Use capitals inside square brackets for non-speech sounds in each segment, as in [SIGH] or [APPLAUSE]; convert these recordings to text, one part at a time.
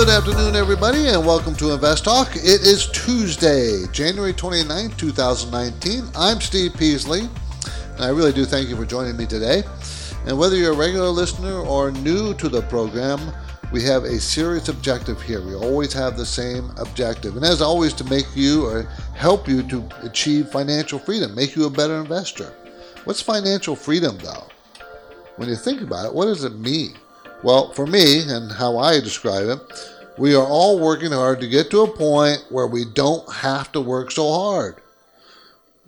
Good afternoon, everybody, and welcome to Invest Talk. It is Tuesday, January 29th, 2019. I'm Steve Peasley, and I really do thank you for joining me today. And whether you're a regular listener or new to the program, we have a serious objective here. We always have the same objective, and as always, to make you or help you to achieve financial freedom, make you a better investor. What's financial freedom, though? When you think about it, what does it mean? Well, for me, and how I describe it, we are all working hard to get to a point where we don't have to work so hard.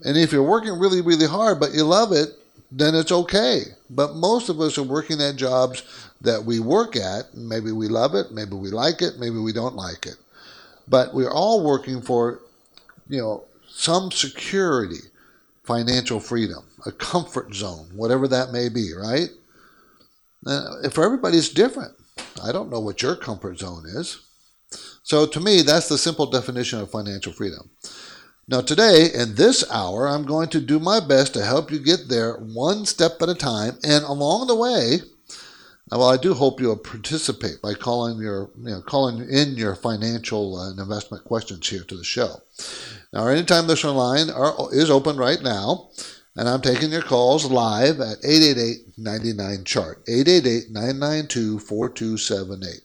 And if you're working really, really hard, but you love it, then it's okay. But most of us are working at jobs that we work at. Maybe we love it, maybe we like it, maybe we don't like it. But we're all working for, you know, some security, financial freedom, a comfort zone, whatever that may be, right? Uh, for everybody, it's different. I don't know what your comfort zone is. So, to me, that's the simple definition of financial freedom. Now, today, in this hour, I'm going to do my best to help you get there one step at a time. And along the way, well, I do hope you'll participate by calling your, you know, calling in your financial and investment questions here to the show. Now, anytime this line is open right now, and I'm taking your calls live at 888 99 chart, 888 992 4278.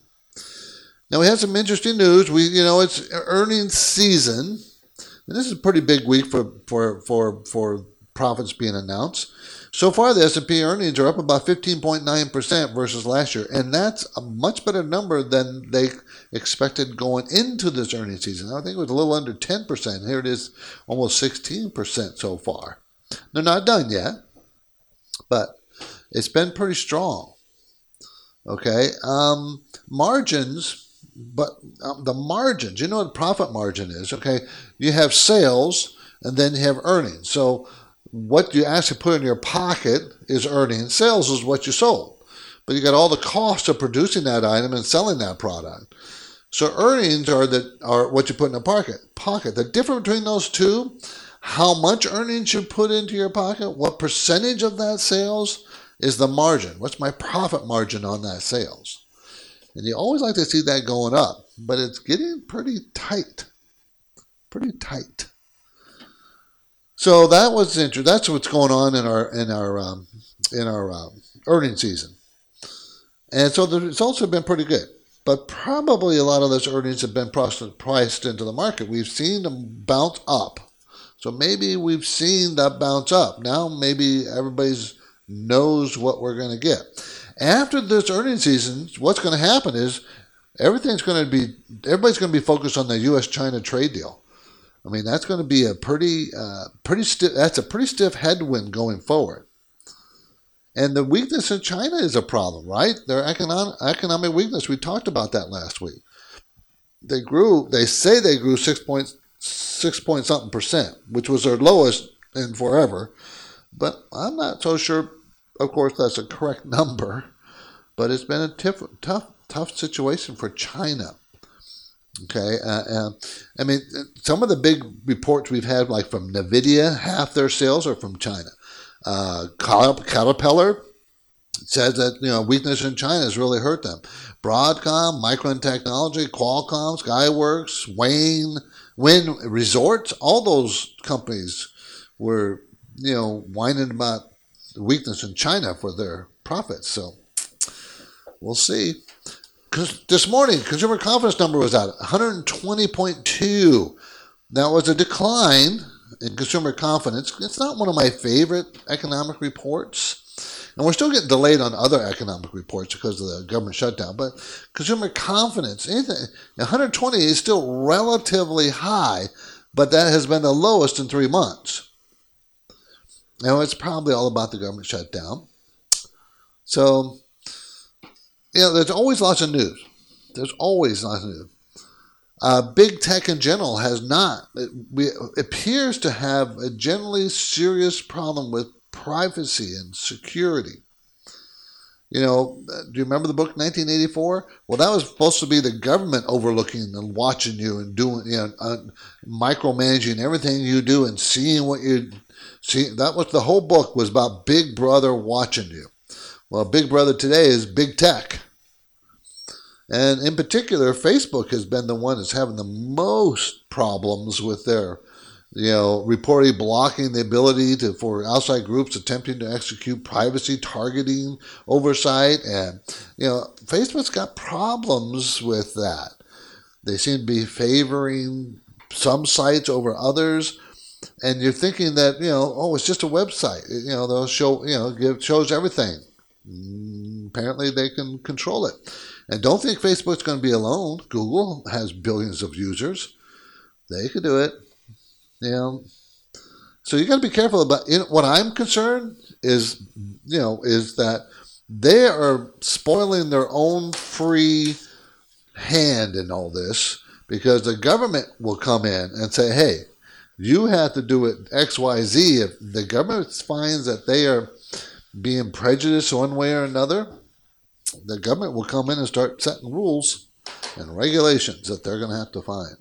Now, we had some interesting news. We, you know, it's earnings season. And this is a pretty big week for, for, for, for profits being announced. So far, the S&P earnings are up about 15.9% versus last year, and that's a much better number than they expected going into this earnings season. I think it was a little under 10%. Here it is, almost 16% so far. They're not done yet, but it's been pretty strong. Okay, um, margins, but um, the margins, you know what profit margin is? Okay, you have sales and then you have earnings. So what you actually put in your pocket is earnings. Sales is what you sold, but you got all the cost of producing that item and selling that product. So earnings are the are what you put in the pocket. Pocket. The difference between those two how much earnings you put into your pocket, what percentage of that sales is the margin. What's my profit margin on that sales? And you always like to see that going up, but it's getting pretty tight. Pretty tight. So that was interesting. That's what's going on in our in our um, in our um, earnings season, and so the results have been pretty good. But probably a lot of those earnings have been priced into the market. We've seen them bounce up so maybe we've seen that bounce up. Now maybe everybody's knows what we're going to get. After this earnings season, what's going to happen is everything's going to be everybody's going to be focused on the U.S.-China trade deal. I mean, that's going to be a pretty, uh, pretty stiff. That's a pretty stiff headwind going forward. And the weakness in China is a problem, right? Their economic economic weakness. We talked about that last week. They grew. They say they grew six point six point something percent, which was their lowest in forever. But I'm not so sure. Of course, that's a correct [LAUGHS] number, but it's been a tough, tough, situation for China. Okay, uh, uh, I mean, some of the big reports we've had, like from Nvidia, half their sales are from China. Uh, Caterpillar says that you know weakness in China has really hurt them. Broadcom, Micron Technology, Qualcomm, Skyworks, Wayne, Wynn resorts, all those companies were, you know, whining about weakness in China for their profits. So we'll see. This morning, consumer confidence number was out 120.2. That was a decline in consumer confidence. It's not one of my favorite economic reports. And we're still getting delayed on other economic reports because of the government shutdown. But consumer confidence, anything, 120 is still relatively high, but that has been the lowest in three months. Now, it's probably all about the government shutdown. So, you know, there's always lots of news. There's always lots of news. Uh, big tech in general has not, it, we, appears to have a generally serious problem with privacy and security. You know, do you remember the book 1984? Well, that was supposed to be the government overlooking and watching you and doing, you know, uh, micromanaging everything you do and seeing what you see. That was the whole book was about Big Brother watching you. Well, Big Brother today is Big Tech. And in particular, Facebook has been the one that's having the most problems with their you know, reportedly blocking the ability to for outside groups attempting to execute privacy targeting oversight, and you know, Facebook's got problems with that. They seem to be favoring some sites over others, and you're thinking that you know, oh, it's just a website. You know, they'll show you know, give shows everything. Mm, apparently, they can control it. And don't think Facebook's going to be alone. Google has billions of users. They could do it. Know, so you got to be careful about. You know, what I'm concerned is, you know, is that they are spoiling their own free hand in all this because the government will come in and say, "Hey, you have to do it X, Y, Z." If the government finds that they are being prejudiced one way or another, the government will come in and start setting rules and regulations that they're going to have to find.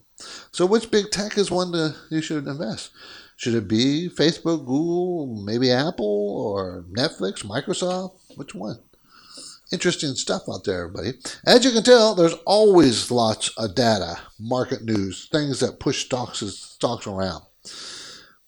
So, which big tech is one that you should invest? Should it be Facebook, Google, maybe Apple, or Netflix, Microsoft? Which one? Interesting stuff out there, everybody. As you can tell, there's always lots of data, market news, things that push stocks stocks around.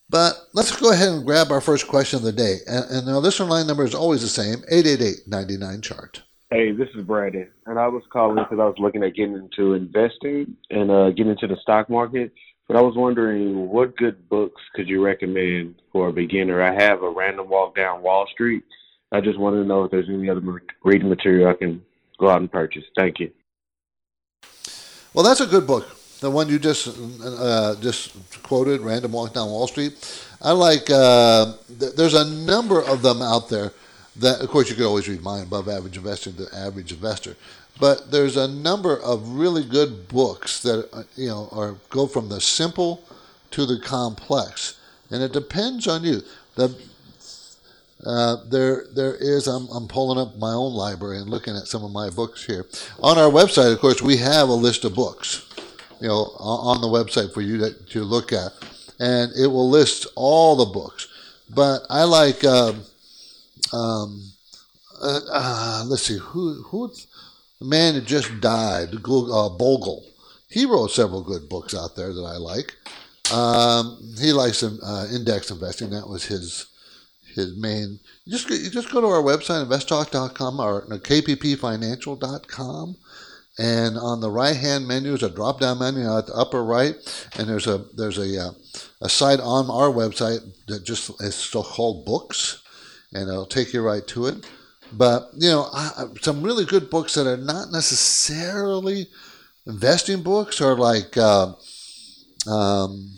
But let's go ahead and grab our first question of the day. And, and now this line number is always the same 888 99 chart. Hey, this is Brandon, and I was calling because I was looking at getting into investing and uh, getting into the stock market. But I was wondering, what good books could you recommend for a beginner? I have a random walk down Wall Street. I just wanted to know if there's any other reading material I can go out and purchase. Thank you. Well, that's a good book. The one you just uh, just quoted, "Random Walk Down Wall Street." I like. Uh, th- there's a number of them out there that, of course, you could always read mine, Above Average Investor, The Average Investor. But there's a number of really good books that uh, you know are go from the simple to the complex, and it depends on you. The uh, there, there is. I'm, I'm pulling up my own library and looking at some of my books here. On our website, of course, we have a list of books. You know, on the website for you to, to look at, and it will list all the books. But I like. Um, um, uh, uh, let's see who who the man that just died, uh, Bogle. He wrote several good books out there that I like. Um, he likes uh, index investing. That was his his main. Just just go to our website investtalk.com or kppfinancial.com. And on the right hand menu is a drop down menu at the upper right, and there's a there's a uh, a site on our website that just is called books and it'll take you right to it. But you know, I, some really good books that are not necessarily investing books are like uh, um,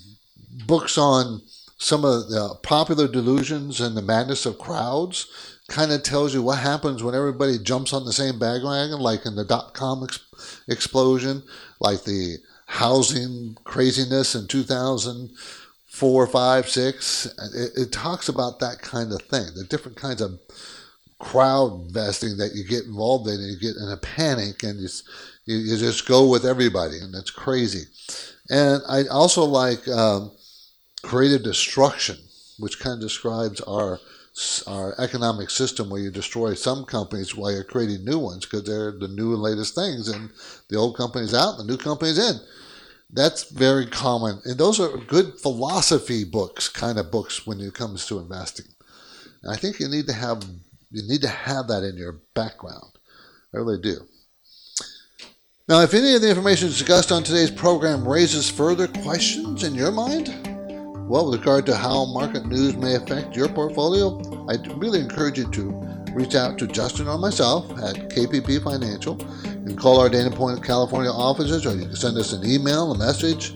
books on some of the popular delusions and the madness of crowds. Kind of tells you what happens when everybody jumps on the same bandwagon, like in the dot com ex- explosion, like the housing craziness in 2000 four, five, six. It, it, talks about that kind of thing, the different kinds of crowd investing that you get involved in, and you get in a panic, and you, you, you just go with everybody, and it's crazy. And I also like um, creative destruction, which kind of describes our our economic system where you destroy some companies while you're creating new ones because they're the new and latest things, and the old company's out, and the new company's in that's very common. And those are good philosophy books, kind of books when it comes to investing. And I think you need to have you need to have that in your background. I really do. Now, if any of the information discussed on today's program raises further questions in your mind, well, with regard to how market news may affect your portfolio, I really encourage you to reach out to Justin or myself at KPP Financial can call our Dana Point, California offices, or you can send us an email, a message.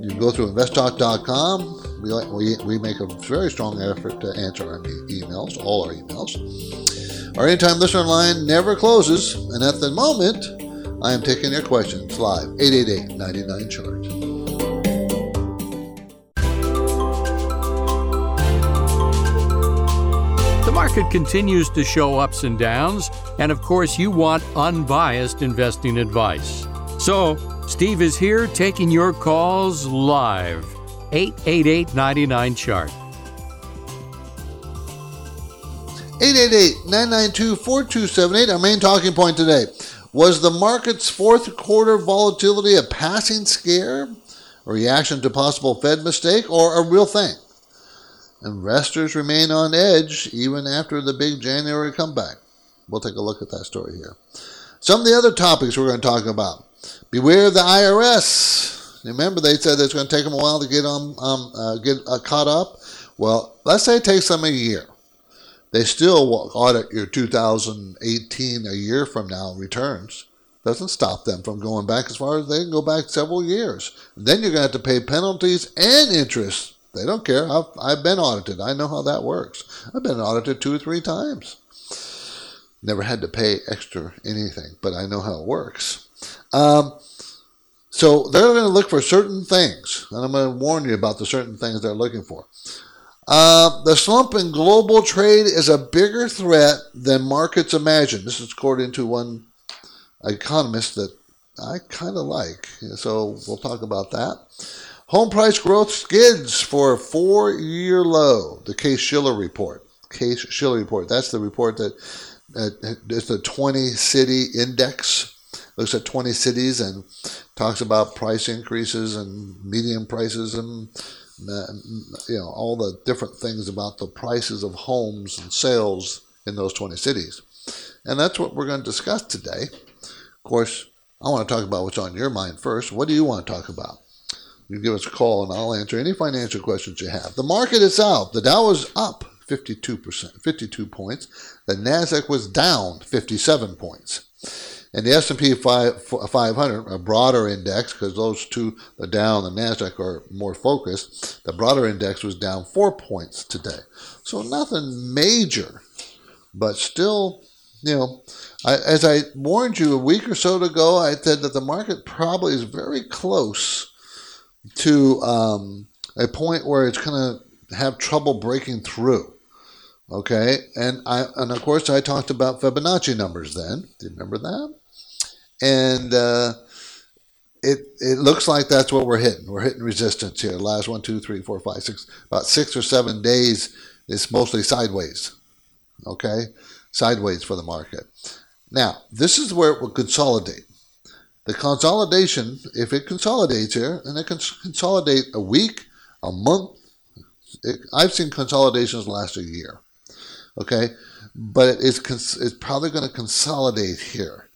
You can go through investtalk.com. We, we, we make a very strong effort to answer our emails, all our emails. Our anytime listener line never closes, and at the moment, I am taking your questions live 888 99 chart. The market continues to show ups and downs, and of course, you want unbiased investing advice. So, Steve is here taking your calls live. 888 99 chart. 888-992-4278, our main talking point today. Was the market's fourth quarter volatility a passing scare, a reaction to possible Fed mistake, or a real thing? Investors remain on edge even after the big January comeback. We'll take a look at that story here. Some of the other topics we're going to talk about. Beware of the IRS. Remember, they said it's going to take them a while to get on um, uh, get uh, caught up. Well, let's say it takes them a year. They still audit your 2018 a year from now returns. Doesn't stop them from going back as far as they can go back several years. Then you're going to have to pay penalties and interest. They don't care. I've, I've been audited. I know how that works. I've been audited two or three times. Never had to pay extra anything, but I know how it works. Um, so they're going to look for certain things, and I'm going to warn you about the certain things they're looking for. Uh, the slump in global trade is a bigger threat than markets imagine. This is according to one economist that I kind of like. So we'll talk about that. Home price growth skids for a four year low, the Case Shiller report. Case Shiller report. That's the report that uh, it's the 20 city index. Looks at 20 cities and talks about price increases and median prices and you know all the different things about the prices of homes and sales in those 20 cities. And that's what we're going to discuss today. Of course, I want to talk about what's on your mind first. What do you want to talk about? You give us a call and I'll answer any financial questions you have. The market itself, the Dow was up 52%, 52 points. The Nasdaq was down 57 points. And the S&P 500, a broader index, because those two, the Dow and the Nasdaq, are more focused. The broader index was down four points today, so nothing major, but still, you know, I, as I warned you a week or so ago, I said that the market probably is very close to um, a point where it's going to have trouble breaking through. Okay, and I and of course I talked about Fibonacci numbers then. Do you remember that? and uh, it it looks like that's what we're hitting. We're hitting resistance here. Last one, two, three, four, five, six, about six or seven days. It's mostly sideways. Okay, sideways for the market. Now this is where it will consolidate. The consolidation, if it consolidates here, and it can consolidate a week, a month. It, I've seen consolidations last a year. Okay, but it's it's probably going to consolidate here.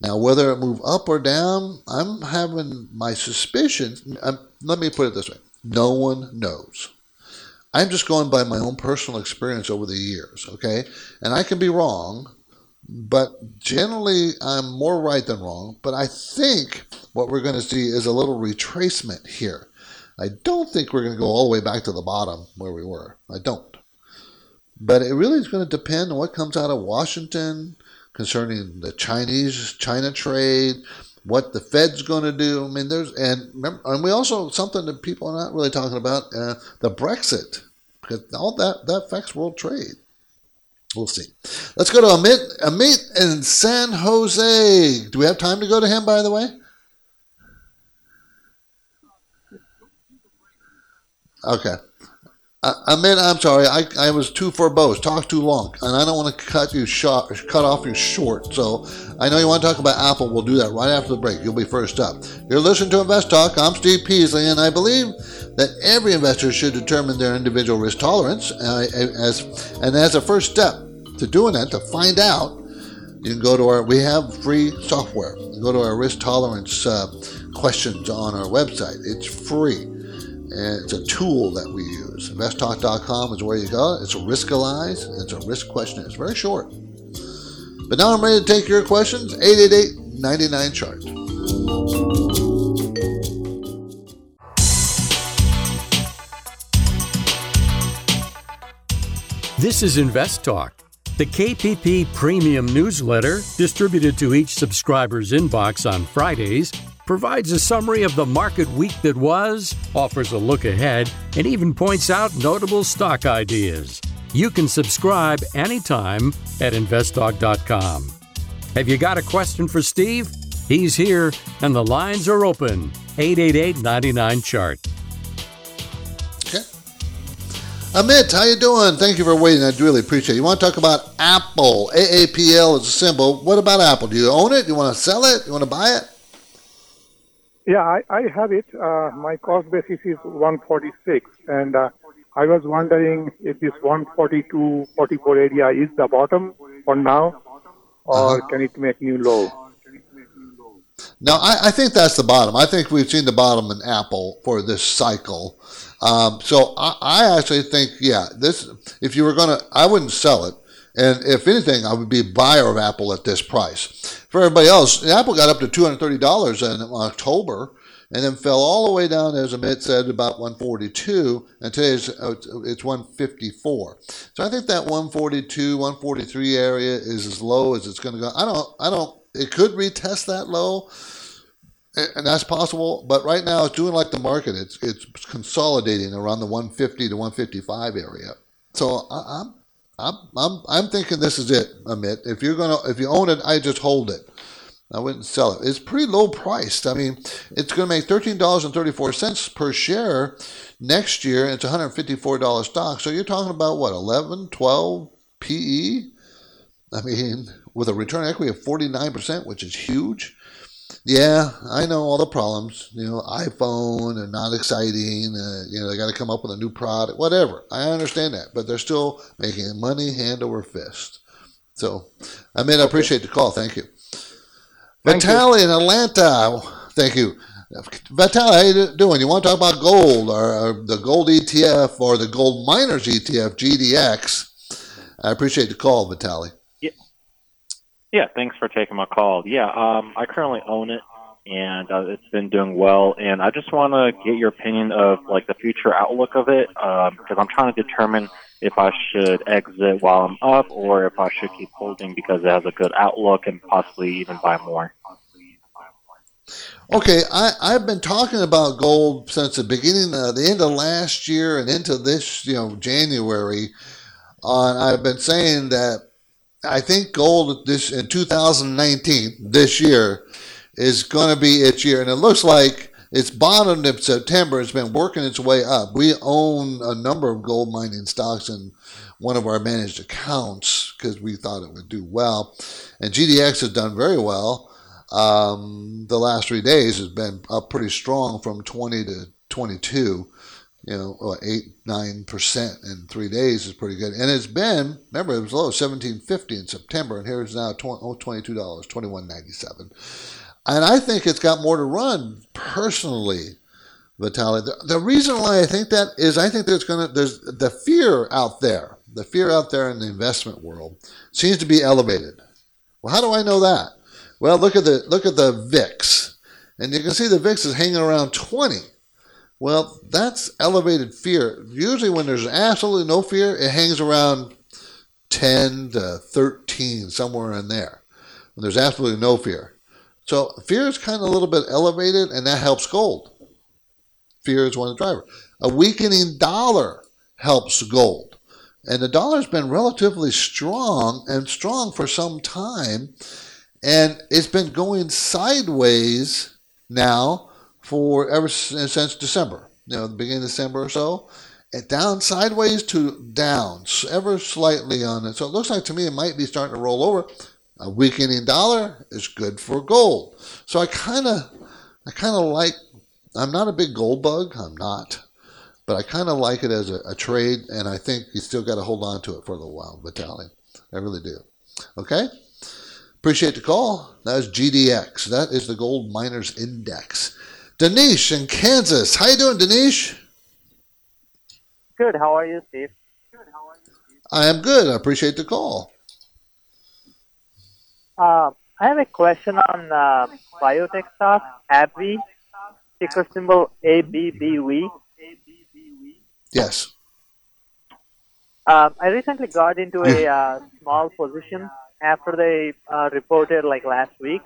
Now, whether it move up or down, I'm having my suspicions. I'm, um, let me put it this way no one knows. I'm just going by my own personal experience over the years, okay? And I can be wrong, but generally I'm more right than wrong. But I think what we're going to see is a little retracement here. I don't think we're going to go all the way back to the bottom where we were. I don't. But it really is going to depend on what comes out of Washington, concerning the Chinese China trade, what the Fed's going to do. I mean, there's and remember, and we also something that people are not really talking about uh, the Brexit because all that that affects world trade. We'll see. Let's go to Amit Amit in San Jose. Do we have time to go to him? By the way. Okay. I, I mean, I'm sorry. I, I was too verbose, talked too long, and I don't want to cut you short, cut off you short. So I know you want to talk about Apple. We'll do that right after the break. You'll be first up. You're listening to Invest Talk. I'm Steve Peasley, and I believe that every investor should determine their individual risk tolerance. Uh, as and as a first step to doing that, to find out, you can go to our. We have free software. go to our risk tolerance uh, questions on our website. It's free. And it's a tool that we use. InvestTalk.com is where you go. It's a Riskalyze. It's a risk question. It's very short. But now I'm ready to take your questions. 888 99 chart. This is Invest Talk. The KPP Premium newsletter, distributed to each subscriber's inbox on Fridays, provides a summary of the market week that was, offers a look ahead, and even points out notable stock ideas. You can subscribe anytime at investtalk.com. Have you got a question for Steve? He's here and the lines are open. 888 99 chart. Okay. Amit, how you doing? Thank you for waiting. I really appreciate it. You want to talk about Apple? AAPL is a symbol. What about Apple? Do you own it? Do You want to sell it? Do You want to buy it? Yeah, I, I have it. Uh, my cost basis is 146, and uh, I was wondering if this 142, 44 area is the bottom for now, or uh-huh. can it make new low? No, I, I, think that's the bottom. I think we've seen the bottom in Apple for this cycle. Um, so I, I, actually think, yeah, this. If you were gonna, I wouldn't sell it, and if anything, I would be a buyer of Apple at this price for everybody else, Apple got up to $230 in October and then fell all the way down, as Amit said, about 142, and today uh, it's, it's 154. So I think that 142, 143 area is as low as it's going to go. I don't, I don't, it could retest that low, and that's possible, but right now it's doing like the market. It's, it's consolidating around the 150 to 155 area. So I, I'm I'm, I'm, I'm thinking this is it, Amit. If you're gonna, if you own it, I just hold it. I wouldn't sell it. It's pretty low priced. I mean, it's going to make thirteen dollars and thirty four cents per share next year. And it's one hundred fifty four dollar stock. So you're talking about what 11, 12 PE. I mean, with a return equity of forty nine percent, which is huge yeah, I know all the problems. You know, iPhone and not exciting. Uh, you know, they got to come up with a new product, whatever. I understand that, but they're still making money hand over fist. So, I mean, I appreciate the call. Thank you. Thank Vitaly in Atlanta. Thank you. Vitaly, how you doing? You want to talk about gold or, or the gold ETF or the gold miners ETF, GDX? I appreciate the call, Vitaly. Yeah, thanks for taking my call. Yeah, um, I currently own it, and uh, it's been doing well. And I just want to get your opinion of like the future outlook of it, because um, I'm trying to determine if I should exit while I'm up, or if I should keep holding because it has a good outlook and possibly even buy more. Okay, I, I've been talking about gold since the beginning, uh, the end of last year, and into this, you know, January. On, I've been saying that I think gold this in 2019, this year, is going to be its year, and it looks like it's bottomed in September. It's been working its way up. We own a number of gold mining stocks in one of our managed accounts because we thought it would do well, and GDX has done very well. Um, the last three days has been up pretty strong from 20 to 22 you know, what, eight, nine percent in three days is pretty good. And it's been, remember, it was low, seventeen fifty in September, and here it's now oh, twenty two dollars, twenty one ninety seven. And I think it's got more to run personally, Vitaly. The, the reason why I think that is, I think there's gonna there's the fear out there, the fear out there in the investment world seems to be elevated. Well, how do I know that? Well, look at the look at the VIX, and you can see the VIX is hanging around twenty. Well, that's elevated fear. Usually, when there's absolutely no fear, it hangs around 10 to 13, somewhere in there. When there's absolutely no fear. So, fear is kind of a little bit elevated, and that helps gold. Fear is one of the drivers. A weakening dollar helps gold. And the dollar's been relatively strong and strong for some time. And it's been going sideways now for ever since December, you know, the beginning of December or so. And down sideways to down, ever slightly on it. So it looks like to me it might be starting to roll over. A weakening dollar is good for gold. So I kind of, I kind of like. I'm not a big gold bug. I'm not, but I kind of like it as a, a, trade, and I think you still got to hold on to it for a little while, Vitaly. I really do. Okay. Appreciate the call. That is GDX. That is the Gold Miners Index. Danish in Kansas. How you doing, Danish? Good. How are you, Steve? Good. How are you, Steve? I am good. I appreciate the call. Uh, I have a question on uh, biotech stock, AbbVie, ticker symbol ABBV. Yes. Um, I recently got into a uh, small position after they uh, reported like last week,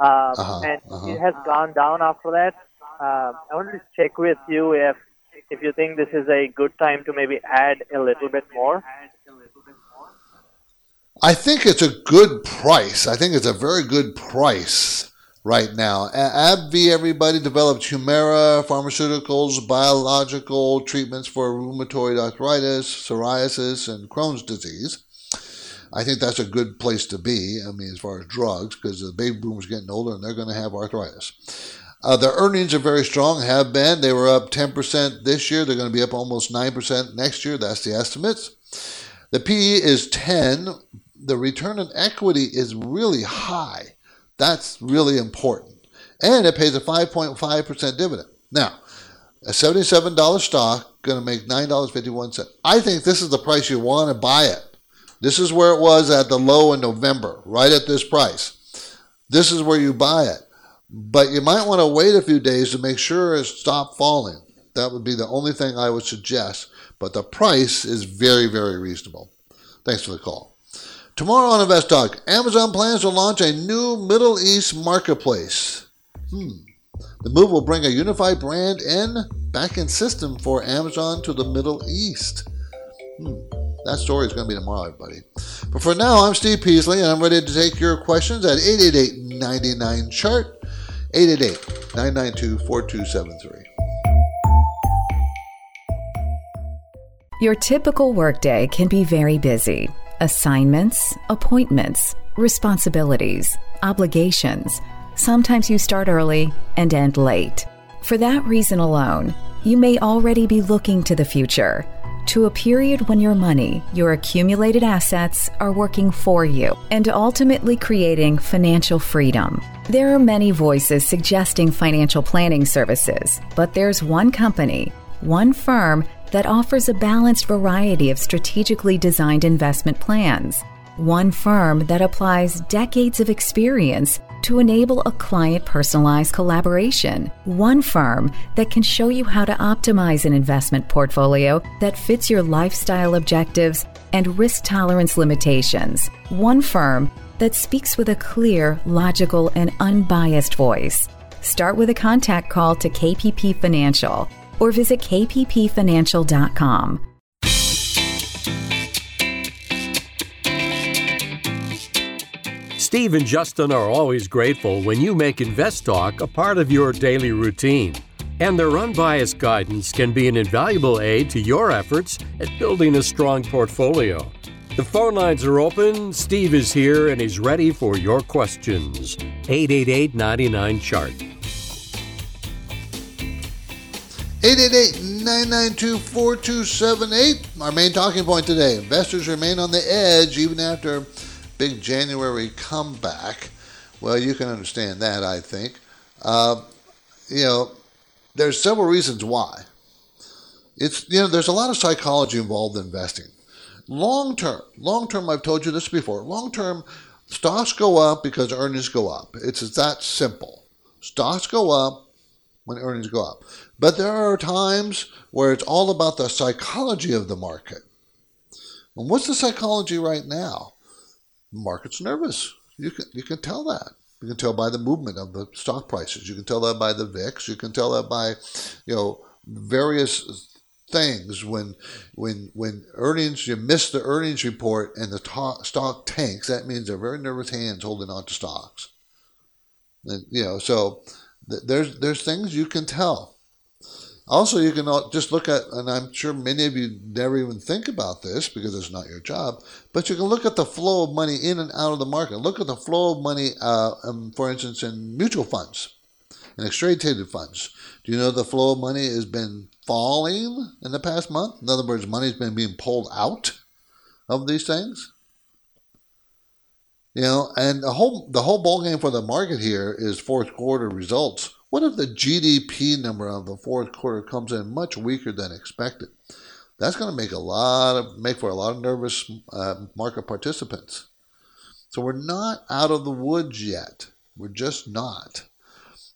uh, Uh-huh, and uh-huh. it has gone down after that. Uh, I wanted to check with you if if you think this is a good time to maybe add a little bit more. I think it's a good price. I think it's a very good price right now. AbbVie, everybody developed Humira, pharmaceuticals, biological treatments for rheumatoid arthritis, psoriasis, and Crohn's disease. I think that's a good place to be. I mean, as far as drugs, because the baby boomers getting older and they're going to have arthritis. Uh, their earnings are very strong, have been. They were up 10% this year. They're going to be up almost 9% next year. That's the estimates. The PE is 10. The return on equity is really high. That's really important. And it pays a 5.5% dividend. Now, a $77 stock going to make $9.51. I think this is the price you want to buy it. This is where it was at the low in November, right at this price. This is where you buy it. But you might want to wait a few days to make sure it stopped falling. That would be the only thing I would suggest. But the price is very, very reasonable. Thanks for the call. Tomorrow on Invest Talk, Amazon plans to launch a new Middle East marketplace. Hmm. The move will bring a unified brand and backend system for Amazon to the Middle East. Hmm. That story is going to be tomorrow, everybody. But for now, I'm Steve Peasley, and I'm ready to take your questions at 888-99-CHART, 888-992-4273. Your typical workday can be very busy. Assignments, appointments, responsibilities, obligations. Sometimes you start early and end late. For that reason alone, you may already be looking to the future, to a period when your money, your accumulated assets, are working for you and ultimately creating financial freedom. There are many voices suggesting financial planning services, but there's one company, one firm that offers a balanced variety of strategically designed investment plans. One firm that applies decades of experience to enable a client personalized collaboration. One firm that can show you how to optimize an investment portfolio that fits your lifestyle objectives and risk tolerance limitations. One firm that speaks with a clear, logical, and unbiased voice. Start with a contact call to KPP Financial or visit kppfinancial.com. Steve and Justin are always grateful when you make Invest Talk a part of your daily routine. And their unbiased guidance can be an invaluable aid to your efforts at building a strong portfolio. The phone lines are open. Steve is here and he's ready for your questions. 888 99 Chart. 888-992-4278. Our main talking point today. Investors remain on the edge even after big January comeback. Well, you can understand that, I think. Uh, you know, there's several reasons why. It's you know, there's a lot of psychology involved in investing. Long term, long term, I've told you this before. Long term, stocks go up because earnings go up. It's that simple. Stocks go up when earnings go up. But there are times where it's all about the psychology of the market. And what's the psychology right now? Market's nervous. You can you can tell that. You can tell by the movement of the stock prices. You can tell that by the VIX. You can tell that by, you know, various things. When when when earnings you miss the earnings report and the to- stock tanks, that means they're very nervous hands holding on to stocks. And, you know, so th- there's there's things you can tell. Also, you can just look at, and I'm sure many of you never even think about this because it's not your job, but you can look at the flow of money in and out of the market. Look at the flow of money, uh, um, for instance, in mutual funds and exchange traded funds. Do you know the flow of money has been falling in the past month? In other words, money's been being pulled out of these things. You know, and the whole the whole ballgame for the market here is fourth quarter results. What if the GDP number of the fourth quarter comes in much weaker than expected? That's going to make a lot of make for a lot of nervous uh, market participants. So we're not out of the woods yet. We're just not.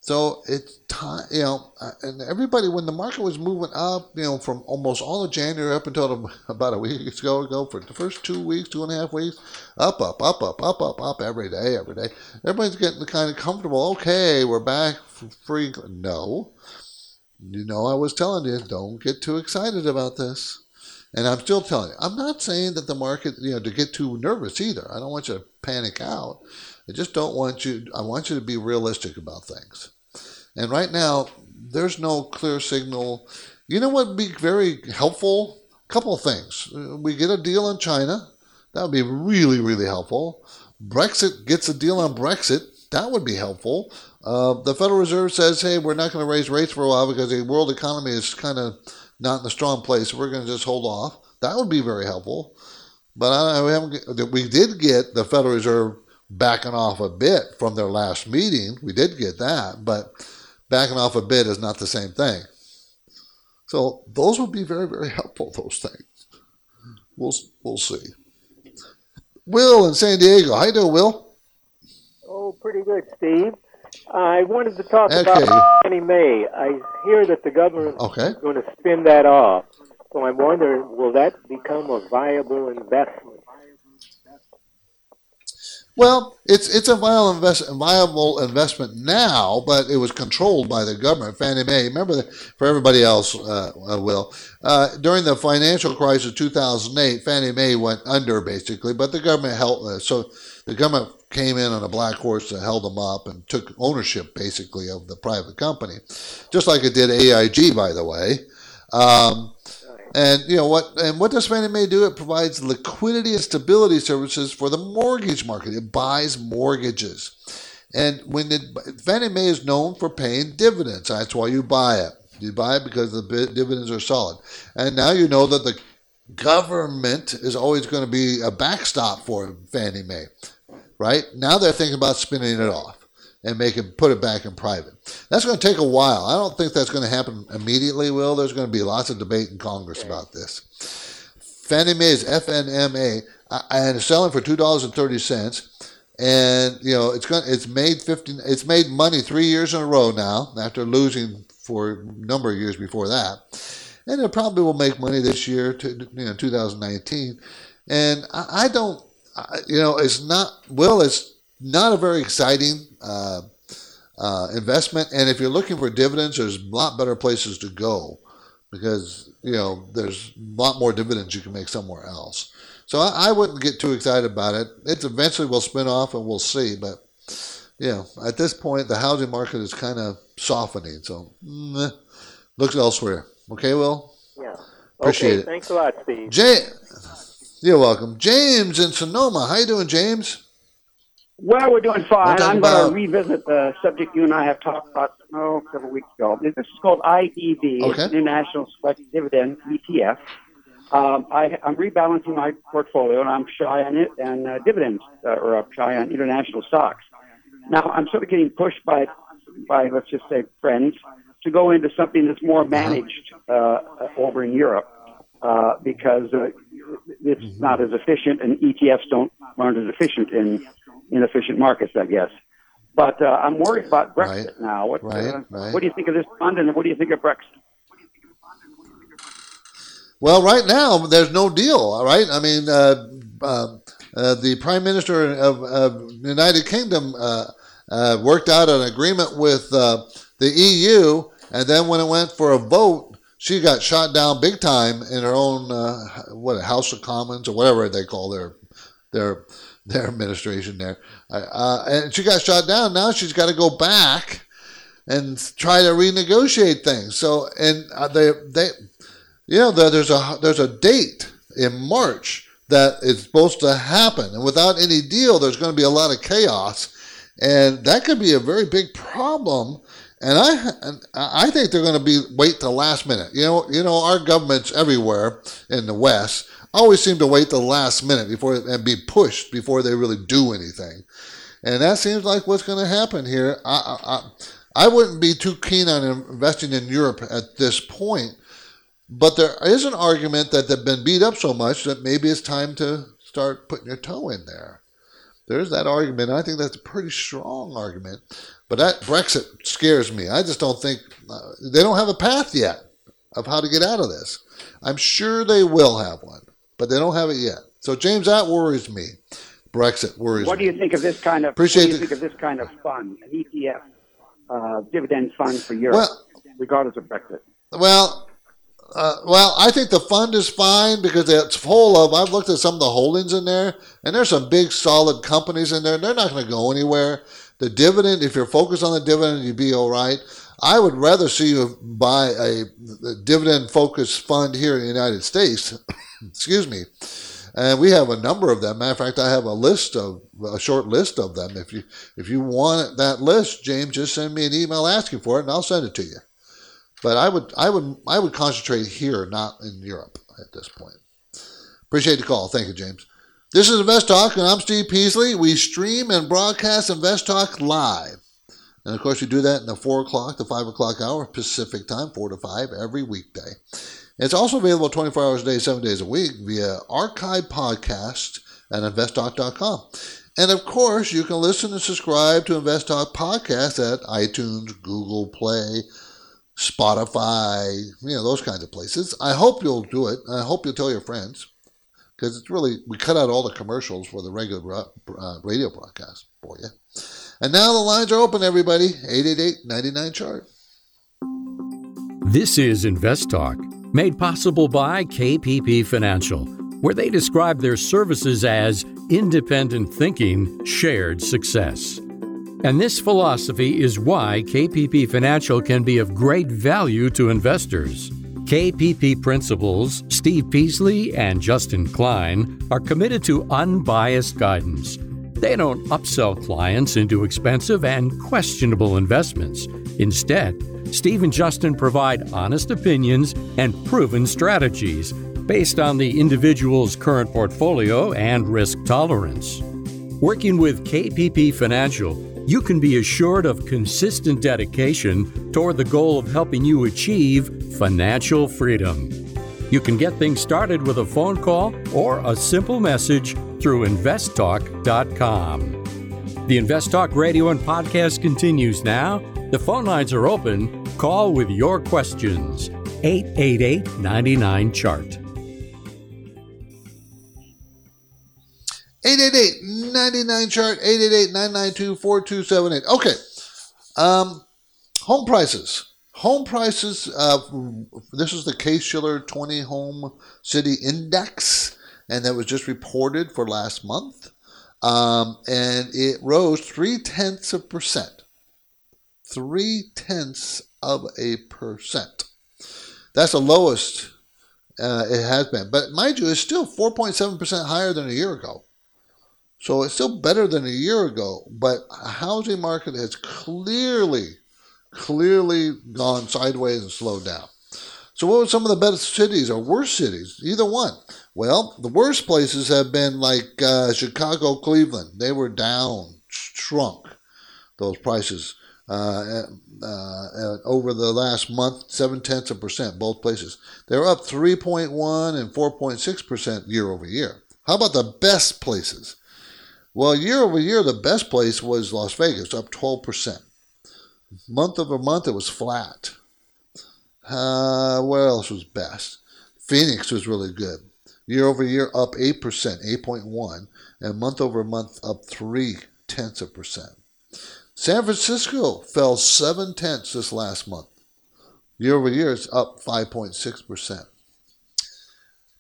So it's time, you know, uh, and everybody, when the market was moving up, you know, from almost all of January up until [LAUGHS] about a week ago, ago for the first two weeks, two and a half weeks, up, up, up, up, up, up, up, every day, every day. Everybody's getting kind of comfortable. Okay, we're back free. No, you know, I was telling you, don't get too excited about this. And I'm still telling you, I'm not saying that the market, you know, to get too nervous either. I don't want you to panic out. I just don't want you, I want you to be realistic about things. And right now, there's no clear signal. You know what would be very helpful? A couple of things. We get a deal in China. That would be really, really helpful. Brexit gets a deal on Brexit. That would be helpful. Uh, the Federal Reserve says, hey, we're not going to raise rates for a while because the world economy is kind of not in a strong place. We're going to just hold off. That would be very helpful. But I, we, haven't, we did get the Federal Reserve backing off a bit from their last meeting. We did get that, but backing off a bit is not the same thing. So those would be very, very helpful, those things. We'll, we'll see. Will in San Diego. How you doing, Will? Oh, pretty good, Steve. I wanted to talk okay. about Fannie Mae. I hear that the government okay. is going to spin that off. So I'm wondering, will that become a viable investment? Well, it's it's a viable, invest, viable investment now, but it was controlled by the government. Fannie Mae, remember, that for everybody else, uh, uh will uh, during the financial crisis of 2008, Fannie Mae went under basically, but the government held. Uh, so the government came in on a black horse and held them up and took ownership basically of the private company, just like it did AIG, by the way. Um, and you know what? And what does Fannie Mae do? It provides liquidity and stability services for the mortgage market. It buys mortgages, and when it, Fannie Mae is known for paying dividends, that's why you buy it. You buy it because the dividends are solid. And now you know that the government is always going to be a backstop for Fannie Mae, right? Now they're thinking about spinning it off and make it put it back in private. That's going to take a while. I don't think that's going to happen immediately. Will there's going to be lots of debate in Congress about this. Fannie Mae is FNMA and it's selling for two dollars and thirty cents. And you know it's going it's made fifteen it's made money three years in a row now after losing for a number of years before that, and it probably will make money this year to you know 2019. And I, I don't you know it's not Will it's not a very exciting uh, uh, investment. And if you're looking for dividends, there's a lot better places to go because you know there's a lot more dividends you can make somewhere else. So I, I wouldn't get too excited about it. It eventually will spin off, and we'll see. But you know, at this point, the housing market is kind of softening. So mm, looks elsewhere. Okay, Will. Yeah. Appreciate okay, it. Thanks a lot, Steve. Jay, you're welcome. James in Sonoma. How you doing, James? Well, we're doing fine. I'm going to revisit the subject you and I have talked about oh, a couple weeks ago. This is called IDV, okay. International Select Dividend ETF. Um, I, am rebalancing my portfolio, and I'm shy on it and uh, dividends, uh, or I'm shy on international stocks. Now, I'm sort of getting pushed by, by let's just say, friends to go into something that's more uh-huh. managed uh, over in Europe uh, because uh, it's mm-hmm. not as efficient, and ETFs don't aren't as efficient in inefficient markets, I guess. But uh, I'm worried about Brexit right. now. What, right, uh, right. what do you think of this fund, and what do you think of Brexit? Well, right now there's no deal. All right, I mean, uh, uh, uh the Prime Minister of, of United Kingdom uh, uh, worked out an agreement with the EU, and then when it went for a vote, she got shot down big time in her own what House of Commons or whatever they call their their their administration there. Uh, and she got shot down. Now she's got to go back and try to renegotiate things. So, and uh, they, they, you know, there's a there's a date in March that is supposed to happen, and without any deal, there's going to be a lot of chaos, and that could be a very big problem. And I, I think they're going to be wait the last minute. You know, you know, our governments everywhere in the West always seem to wait the last minute before and be pushed before they really do anything. And that seems like what's going to happen here. I, I, I wouldn't be too keen on investing in Europe at this point, but there is an argument that they've been beat up so much that maybe it's time to start putting your toe in there. there's that argument. I think that's a pretty strong argument. But that Brexit scares me. I just don't think uh, they don't have a path yet of how to get out of this. I'm sure they will have one, but they don't have it yet. So James, that worries me. Brexit worries. What do you me. think of this kind of? Appreciate what do you think of this kind of fund, an ETF uh, dividend fund for Europe, well, regardless of Brexit? Well, uh, well, I think the fund is fine because it's full of. I've looked at some of the holdings in there, and there's some big solid companies in there. They're not going to go anywhere. The dividend, if you're focused on the dividend, you'd be all right. I would rather see you buy a, a dividend focused fund here in the United States. [COUGHS] Excuse me. And we have a number of them. Matter of fact, I have a list of a short list of them. If you if you want that list, James, just send me an email asking for it, and I'll send it to you. But I would I would I would concentrate here, not in Europe at this point. Appreciate the call. Thank you, James. This is Invest Talk, and I'm Steve Peasley. We stream and broadcast Invest Talk live. And of course, we do that in the 4 o'clock to 5 o'clock hour Pacific time, 4 to 5 every weekday. It's also available 24 hours a day, 7 days a week via archive podcast at investtalk.com. And of course, you can listen and subscribe to Invest Talk podcast at iTunes, Google Play, Spotify, you know, those kinds of places. I hope you'll do it. I hope you'll tell your friends because it's really, we cut out all the commercials for the regular uh, radio broadcast for you. And now the lines are open, everybody 888 99 chart. This is Invest Talk, made possible by KPP Financial, where they describe their services as independent thinking, shared success. And this philosophy is why KPP Financial can be of great value to investors. KPP principals Steve Peasley and Justin Klein are committed to unbiased guidance. They don't upsell clients into expensive and questionable investments. Instead, Steve and Justin provide honest opinions and proven strategies based on the individual's current portfolio and risk tolerance. Working with KPP Financial, you can be assured of consistent dedication toward the goal of helping you achieve financial freedom. You can get things started with a phone call or a simple message through investtalk.com. The Invest Talk radio and podcast continues now. The phone lines are open. Call with your questions. 888 99 Chart. 888-99 chart 888-992-4278 okay um, home prices home prices uh, this is the case-shiller 20 home city index and that was just reported for last month um, and it rose three tenths of percent. Three tenths of a percent. That's the lowest uh, it has been. But mind you it's still 4.7% higher than a year ago. So it's still better than a year ago, but housing market has clearly, clearly gone sideways and slowed down. So what were some of the best cities or worst cities? Either one. Well, the worst places have been like uh, Chicago, Cleveland. They were down, shrunk those prices uh, uh, over the last month, seven tenths of percent, both places. They're up 3.1 and 4.6 percent year over year. How about the best places? Well, year over year, the best place was Las Vegas, up 12%. Month over month, it was flat. Uh, where else was best? Phoenix was really good. Year over year, up 8%, 8.1, and month over month, up 3 tenths of percent. San Francisco fell 7 tenths this last month. Year over year, it's up 5.6%.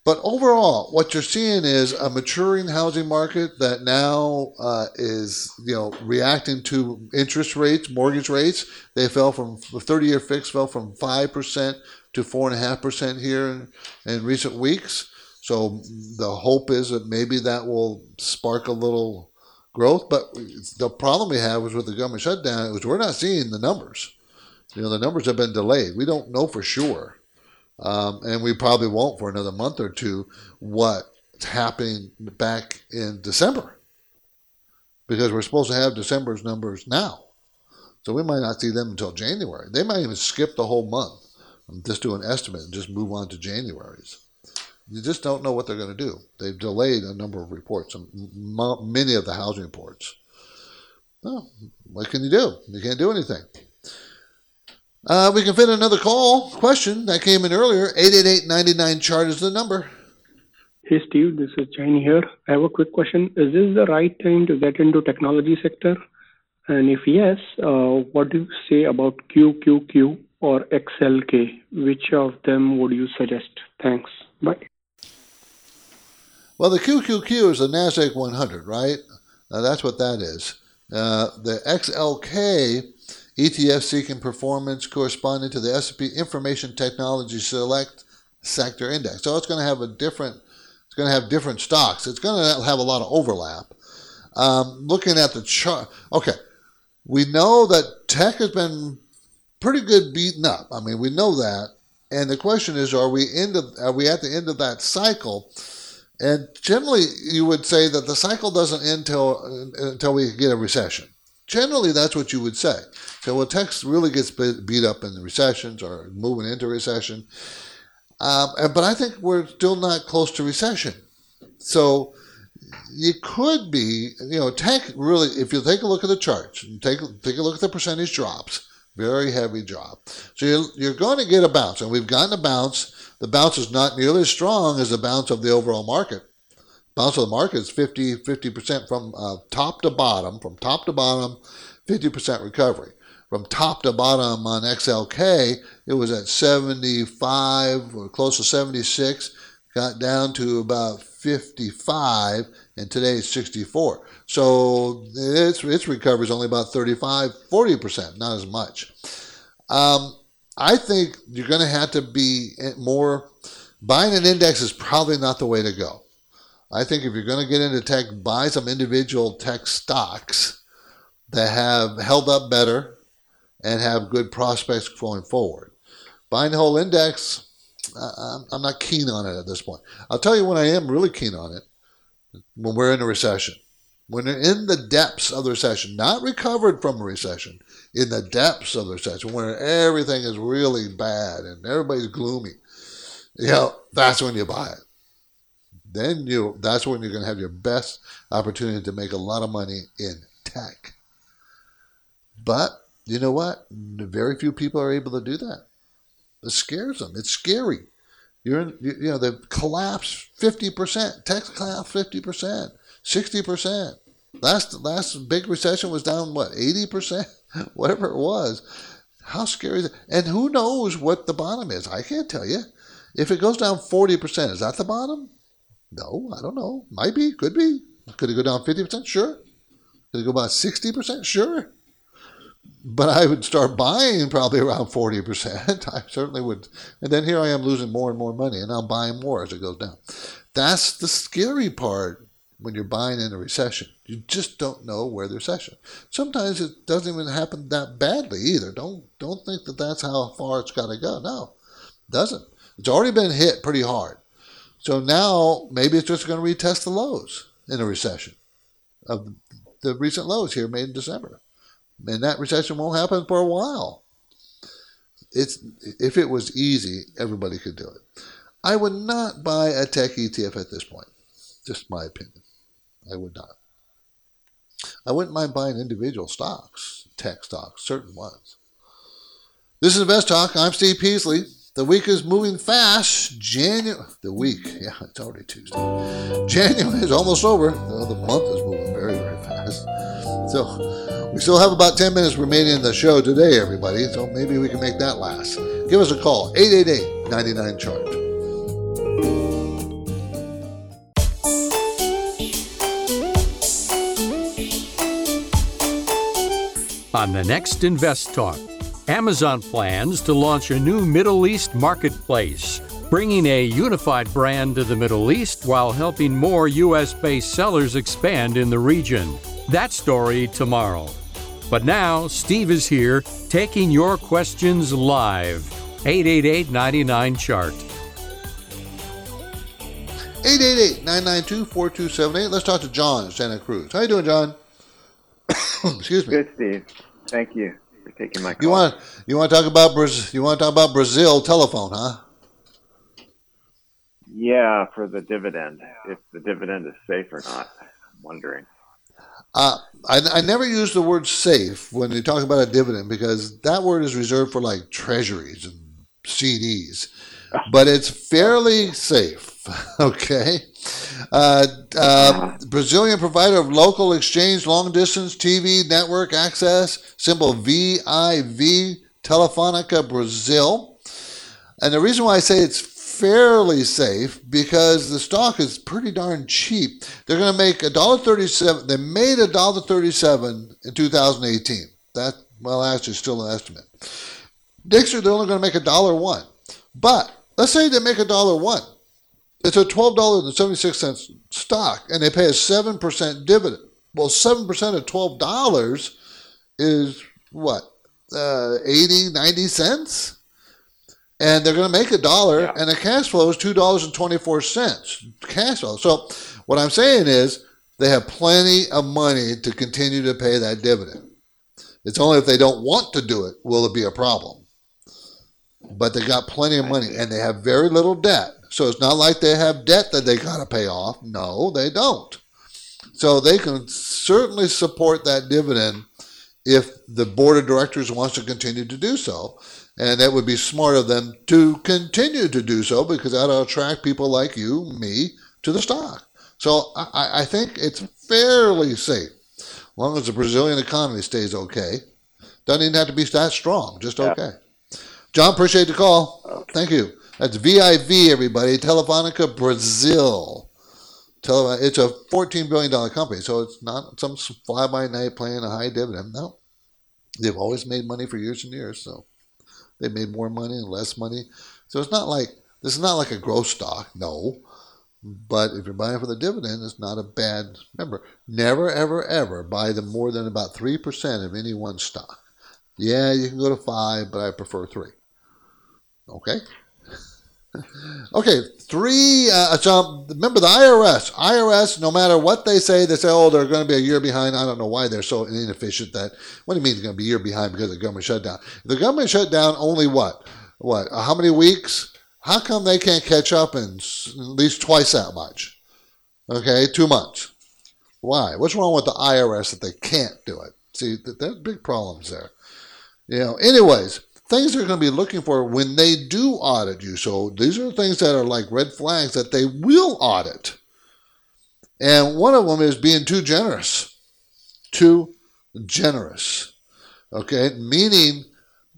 But overall, what you're seeing is a maturing housing market that now uh, is, you know, reacting to interest rates, mortgage rates. They fell from the 30-year fix fell from five percent to four and a half percent here in, in recent weeks. So the hope is that maybe that will spark a little growth. But the problem we have was with the government shutdown was we're not seeing the numbers. You know, the numbers have been delayed. We don't know for sure um, and we probably won't for another month or two, what's happening back in December. Because we're supposed to have December's numbers now. So we might not see them until January. They might even skip the whole month. Just do an estimate and just move on to January's. You just don't know what they're going to do. They've delayed a number of reports, many of the housing reports. Well, what can you do? You can't do anything. Uh, we can fit another call question that came in earlier. 888 chart is the number. Hey Steve, this is Jain here. I have a quick question. Is this the right time to get into technology sector? And if yes, uh, what do you say about QQQ or XLK? Which of them would you suggest? Thanks. Bye. Well, the QQQ is the NASDAQ 100, right? That's what that is. Uh, the XLK ETF seeking performance corresponding to the S&P Information Technology Select Sector Index. So it's going to have a different, it's going to have different stocks. It's going to have a lot of overlap. Um, looking at the chart, okay, we know that tech has been pretty good beaten up. I mean, we know that. And the question is, are we end of, are we at the end of that cycle? And generally, you would say that the cycle doesn't end until until we get a recession. Generally, that's what you would say. So, when tech really gets beat up in the recessions or moving into recession, um, but I think we're still not close to recession. So, it could be, you know, tech really, if you take a look at the charts and take, take a look at the percentage drops, very heavy drop. So you're, you're going to get a bounce, and we've gotten a bounce. The bounce is not nearly as strong as the bounce of the overall market. Bounce of the market is 50, 50% from uh, top to bottom, from top to bottom, 50% recovery. From top to bottom on XLK, it was at 75 or close to 76, got down to about 55, and today it's 64. So its its recovery is only about 35, 40 percent, not as much. Um, I think you're going to have to be more. Buying an index is probably not the way to go. I think if you're going to get into tech, buy some individual tech stocks that have held up better and have good prospects going forward. Buying the whole index, I'm not keen on it at this point. I'll tell you when I am really keen on it when we're in a recession. When they're in the depths of the recession, not recovered from a recession, in the depths of the recession, where everything is really bad and everybody's gloomy, you know, that's when you buy it. Then you that's when you're going to have your best opportunity to make a lot of money in tech. But you know what? Very few people are able to do that. It scares them. It's scary. You're in, you, you know, they've collapsed 50%. Tech collapsed 50%, 60%. Last last big recession was down what 80%, [LAUGHS] whatever it was. How scary is it? And who knows what the bottom is? I can't tell you. If it goes down 40%, is that the bottom? No, I don't know. Might be, could be. Could it go down 50%? Sure. Could it go about 60%? Sure but I would start buying probably around 40%. [LAUGHS] I certainly would. And then here I am losing more and more money, and I'm buying more as it goes down. That's the scary part when you're buying in a recession. You just don't know where the recession. Sometimes it doesn't even happen that badly either. Don't don't think that that's how far it's got to go. No, it doesn't. It's already been hit pretty hard. So now maybe it's just going to retest the lows in a recession of the recent lows here made in December and that recession won't happen for a while. It's if it was easy, everybody could do it. I would not buy a tech ETF at this point. Just my opinion. I would not. I wouldn't mind buying individual stocks, tech stocks, certain ones. This is Invest Talk. I'm Steve Peasley. The week is moving fast. January, the week, yeah, it's already Tuesday. January is almost over. the month is moving very, very fast. So we still have about 10 minutes remaining in the show today, everybody, so maybe we can make that last. Give us a call, 888 99 Chart. On the next Invest Talk, Amazon plans to launch a new Middle East marketplace, bringing a unified brand to the Middle East while helping more U.S. based sellers expand in the region. That story tomorrow. But now, Steve is here taking your questions live. 888 99 Chart. 888 992 4278. Let's talk to John in Santa Cruz. How you doing, John? [COUGHS] Excuse me. Good, Steve. Thank you for taking my call. You want you want to talk about Brazil? You want to talk about Brazil telephone, huh? Yeah, for the dividend, if the dividend is safe or not. I'm wondering. Uh, I, I never use the word safe when you talk about a dividend because that word is reserved for like treasuries and CDs, [LAUGHS] but it's fairly safe. [LAUGHS] Okay. Uh, uh, Brazilian provider of local exchange long distance TV network access, symbol VIV, Telefonica Brasil. And the reason why I say it's fairly safe because the stock is pretty darn cheap. They're going to make a dollar thirty-seven. They made a dollar thirty-seven in 2018. That well, actually, still an estimate. Next year, they're only going to make a dollar one. But let's say they make a dollar one. It's a twelve dollars and seventy-six cents stock, and they pay a seven percent dividend. Well, seven percent of twelve dollars is what uh, 80, 90 cents and they're going to make a dollar, yeah. and the cash flow is two dollars and twenty four cents cash flow. So what I'm saying is they have plenty of money to continue to pay that dividend. It's only if they don't want to do it will it be a problem. But they got plenty of money, and they have very little debt. So it's not like they have debt that they got to pay off. No, they don't. So they can certainly support that dividend if the board of directors wants to continue to do so. And that would be smart of them to continue to do so because that'll attract people like you, me, to the stock. So I, I think it's fairly safe, as long as the Brazilian economy stays okay. Doesn't even have to be that strong, just yeah. okay. John, appreciate the call. Thank you. That's VIV, everybody. Telefonica Brasil. It's a $14 billion company, so it's not some fly by night playing a high dividend. No. They've always made money for years and years, so. They made more money and less money. So it's not like this is not like a growth stock, no. But if you're buying for the dividend, it's not a bad. Remember, never, ever, ever buy them more than about three percent of any one stock. Yeah, you can go to five, but I prefer three. Okay. Okay, three. Uh, so remember the IRS. IRS, no matter what they say, they say, oh, they're going to be a year behind. I don't know why they're so inefficient. That what do you mean they're going to be a year behind because of the government shutdown? The government shut down only what? What? Uh, how many weeks? How come they can't catch up in at least twice that much? Okay, two months. Why? What's wrong with the IRS that they can't do it? See, there's big problems there. You know. Anyways things they're going to be looking for when they do audit you. So these are things that are like red flags that they will audit. And one of them is being too generous. Too generous. Okay? Meaning,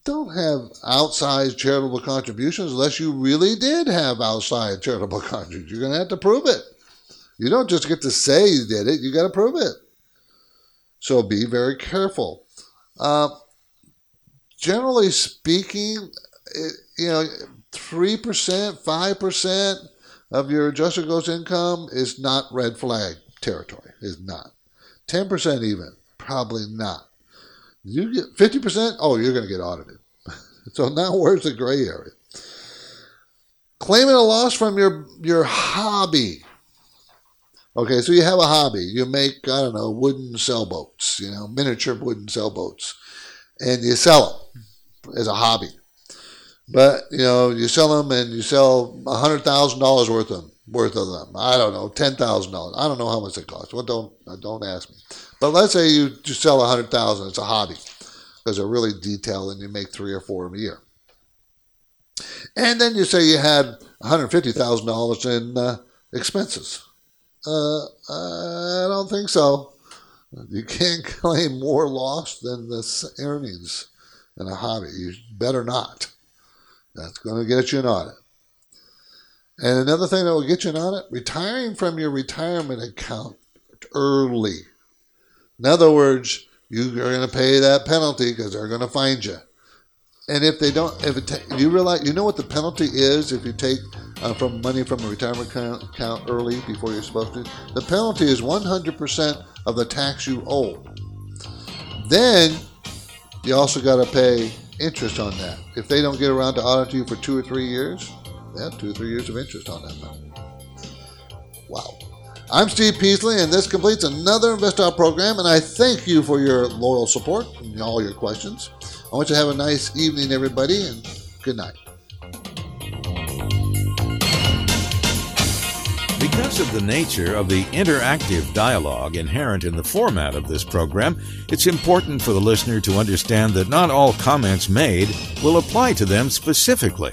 don't have outsized charitable contributions unless you really did have outside charitable [LAUGHS] contributions. You're going to have to prove it. You don't just get to say you did it, you got to prove it. So be very careful. Uh, generally speaking, it, you know, 3%, 5% of your adjusted gross income is not red flag territory, is not. 10% even, probably not. You get 50%, oh, you're going to get audited. [LAUGHS] so now where's the gray area? Claiming a loss from your, your hobby. Okay, so you have a hobby. You make, I don't know, wooden sailboats, you know, miniature wooden sailboats and you sell them as a hobby. But you know, you sell them and you sell hundred thousand dollars worth of them, worth of them. I don't know, ten thousand dollars. I don't know how much they cost. Well, don't don't ask me. But let's say you just sell a hundred thousand. It's a hobby because they're really detailed, and you make three or four a year. And then you say you had one hundred fifty thousand dollars in uh, expenses. Uh, I don't think so. You can't [LAUGHS] claim more loss than the earnings in a hobby. You better not. That's going to get you an audit. And another thing that will get you an audit, retiring from your retirement account early. In other words, you are going to pay that penalty because they're going to find you. And if they don't, if it ta- you realize, you know what the penalty is if you take uh, from money from a retirement account, early before you're supposed to. The penalty is 100% of the tax you owe. Then you also got to pay interest on that. If they don't get around to audit you for two or three years, they have two or three years of interest on that money. Wow. I'm Steve Peasley, and this completes another InvestTalk program, and I thank you for your loyal support and all your questions. I want you to have a nice evening, everybody, and good night. Because of the nature of the interactive dialogue inherent in the format of this program, it's important for the listener to understand that not all comments made will apply to them specifically.